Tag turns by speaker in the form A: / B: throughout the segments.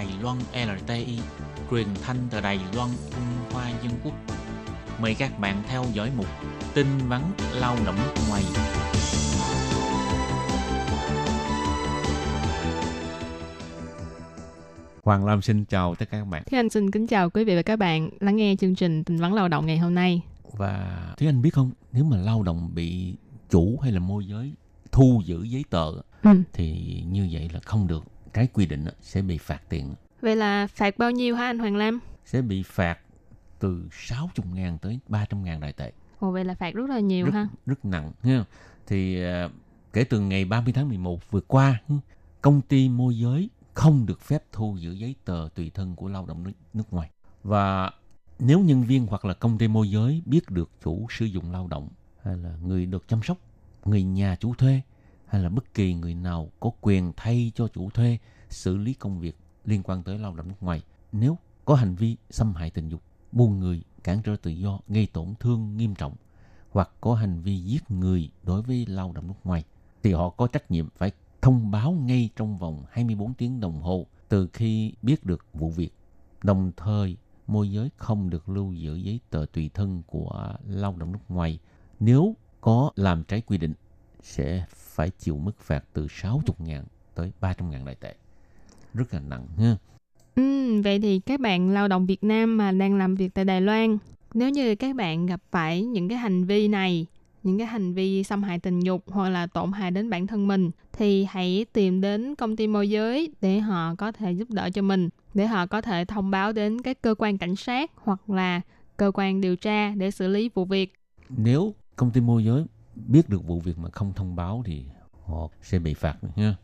A: Đài Loan LTI, truyền thanh từ Đài Loan Trung Hoa Dân Quốc. Mời các bạn theo dõi mục tin vắn lao động ngoài.
B: Hoàng Lam xin chào tất cả các bạn.
C: Thế Anh xin kính chào quý vị và các bạn lắng nghe chương trình tin vắn lao động ngày hôm nay.
B: Và Thế Anh biết không, nếu mà lao động bị chủ hay là môi giới thu giữ giấy tờ
C: Ừ.
B: thì như vậy là không được. Trái quy định sẽ bị phạt tiền.
C: Vậy là phạt bao nhiêu hả anh Hoàng Lam?
B: Sẽ bị phạt từ 60 ngàn tới 300 ngàn đại tệ.
C: Ồ vậy là phạt rất là nhiều
B: rất,
C: ha.
B: rất nặng. ha. Thì à, kể từ ngày 30 tháng 11 vừa qua, công ty môi giới không được phép thu giữ giấy tờ tùy thân của lao động nước, nước ngoài. Và nếu nhân viên hoặc là công ty môi giới biết được chủ sử dụng lao động hay là người được chăm sóc, người nhà chủ thuê hay là bất kỳ người nào có quyền thay cho chủ thuê xử lý công việc liên quan tới lao động nước ngoài nếu có hành vi xâm hại tình dục, buôn người, cản trở tự do, gây tổn thương nghiêm trọng hoặc có hành vi giết người đối với lao động nước ngoài thì họ có trách nhiệm phải thông báo ngay trong vòng 24 tiếng đồng hồ từ khi biết được vụ việc. Đồng thời, môi giới không được lưu giữ giấy tờ tùy thân của lao động nước ngoài. Nếu có làm trái quy định, sẽ phải chịu mức phạt từ 60 ngàn tới 300 ngàn đại tệ. Rất là nặng ha.
C: Ừ, vậy thì các bạn lao động Việt Nam mà đang làm việc tại Đài Loan, nếu như các bạn gặp phải những cái hành vi này, những cái hành vi xâm hại tình dục hoặc là tổn hại đến bản thân mình thì hãy tìm đến công ty môi giới để họ có thể giúp đỡ cho mình, để họ có thể thông báo đến các cơ quan cảnh sát hoặc là cơ quan điều tra để xử lý vụ việc.
B: Nếu công ty môi giới biết được vụ việc mà không thông báo thì họ sẽ bị phạt nha.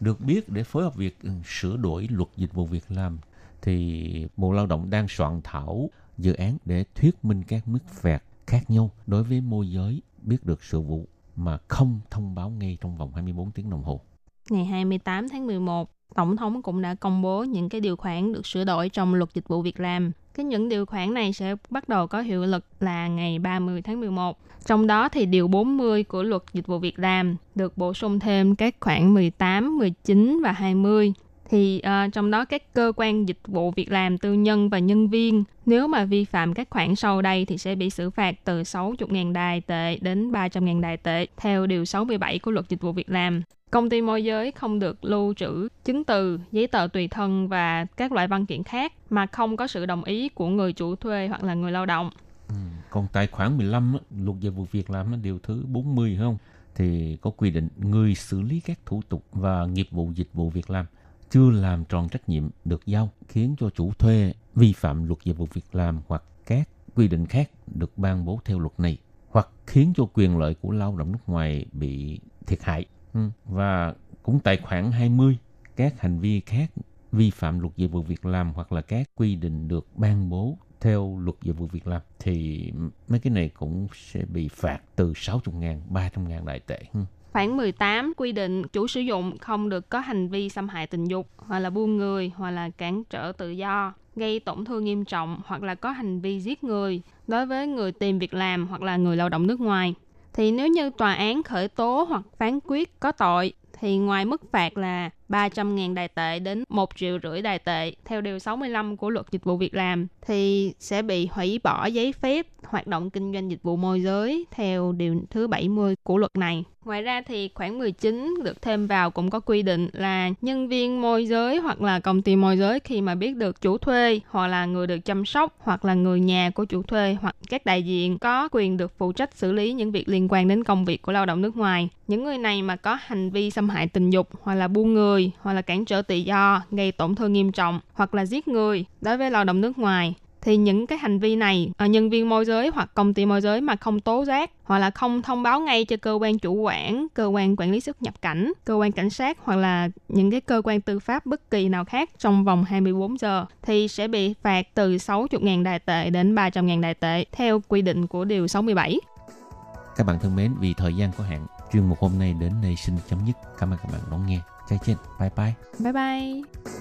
B: Được biết để phối hợp việc ừ, sửa đổi luật dịch vụ việc làm thì Bộ Lao động đang soạn thảo dự án để thuyết minh các mức phạt khác nhau đối với môi giới biết được sự vụ mà không thông báo ngay trong vòng 24 tiếng đồng hồ.
C: Ngày 28 tháng 11, Tổng thống cũng đã công bố những cái điều khoản được sửa đổi trong luật dịch vụ việc làm. Cái những điều khoản này sẽ bắt đầu có hiệu lực là ngày 30 tháng 11. Trong đó thì điều 40 của luật dịch vụ việc làm được bổ sung thêm các khoản 18, 19 và 20 thì uh, trong đó các cơ quan dịch vụ việc làm tư nhân và nhân viên nếu mà vi phạm các khoản sau đây thì sẽ bị xử phạt từ 60.000 đài tệ đến 300.000 đài tệ theo điều 67 của luật dịch vụ việc làm. Công ty môi giới không được lưu trữ chứng từ, giấy tờ tùy thân và các loại văn kiện khác mà không có sự đồng ý của người chủ thuê hoặc là người lao động.
B: Ừ. Còn tại khoản 15 luật dịch vụ việc làm điều thứ 40 không? Thì có quy định người xử lý các thủ tục và nghiệp vụ dịch vụ việc làm chưa làm tròn trách nhiệm được giao khiến cho chủ thuê vi phạm luật dịch vụ việc làm hoặc các quy định khác được ban bố theo luật này hoặc khiến cho quyền lợi của lao động nước ngoài bị thiệt hại. Ừ. Và cũng tại khoản 20 các hành vi khác vi phạm luật dịch vụ việc làm hoặc là các quy định được ban bố theo luật dịch vụ việc làm thì mấy cái này cũng sẽ bị phạt từ 60 ngàn, 300 ngàn đại tệ. Ừ.
C: Khoản 18 quy định chủ sử dụng không được có hành vi xâm hại tình dục hoặc là buôn người hoặc là cản trở tự do, gây tổn thương nghiêm trọng hoặc là có hành vi giết người đối với người tìm việc làm hoặc là người lao động nước ngoài. Thì nếu như tòa án khởi tố hoặc phán quyết có tội, thì ngoài mức phạt là 300.000 đài tệ đến 1 triệu rưỡi đài tệ, theo điều 65 của luật dịch vụ việc làm, thì sẽ bị hủy bỏ giấy phép hoạt động kinh doanh dịch vụ môi giới, theo điều thứ 70 của luật này. Ngoài ra thì khoản 19 được thêm vào cũng có quy định là nhân viên môi giới hoặc là công ty môi giới khi mà biết được chủ thuê hoặc là người được chăm sóc hoặc là người nhà của chủ thuê hoặc các đại diện có quyền được phụ trách xử lý những việc liên quan đến công việc của lao động nước ngoài. Những người này mà có hành vi xâm hại tình dục hoặc là buôn người hoặc là cản trở tự do, gây tổn thương nghiêm trọng hoặc là giết người đối với lao động nước ngoài thì những cái hành vi này ở nhân viên môi giới hoặc công ty môi giới mà không tố giác hoặc là không thông báo ngay cho cơ quan chủ quản, cơ quan quản lý xuất nhập cảnh, cơ quan cảnh sát hoặc là những cái cơ quan tư pháp bất kỳ nào khác trong vòng 24 giờ thì sẽ bị phạt từ 60.000 đài tệ đến 300.000 đài tệ theo quy định của điều 67.
B: Các bạn thân mến, vì thời gian có hạn, chuyên mục hôm nay đến đây xin chấm dứt. Cảm ơn các bạn đón nghe. 再见拜拜。
C: 拜拜。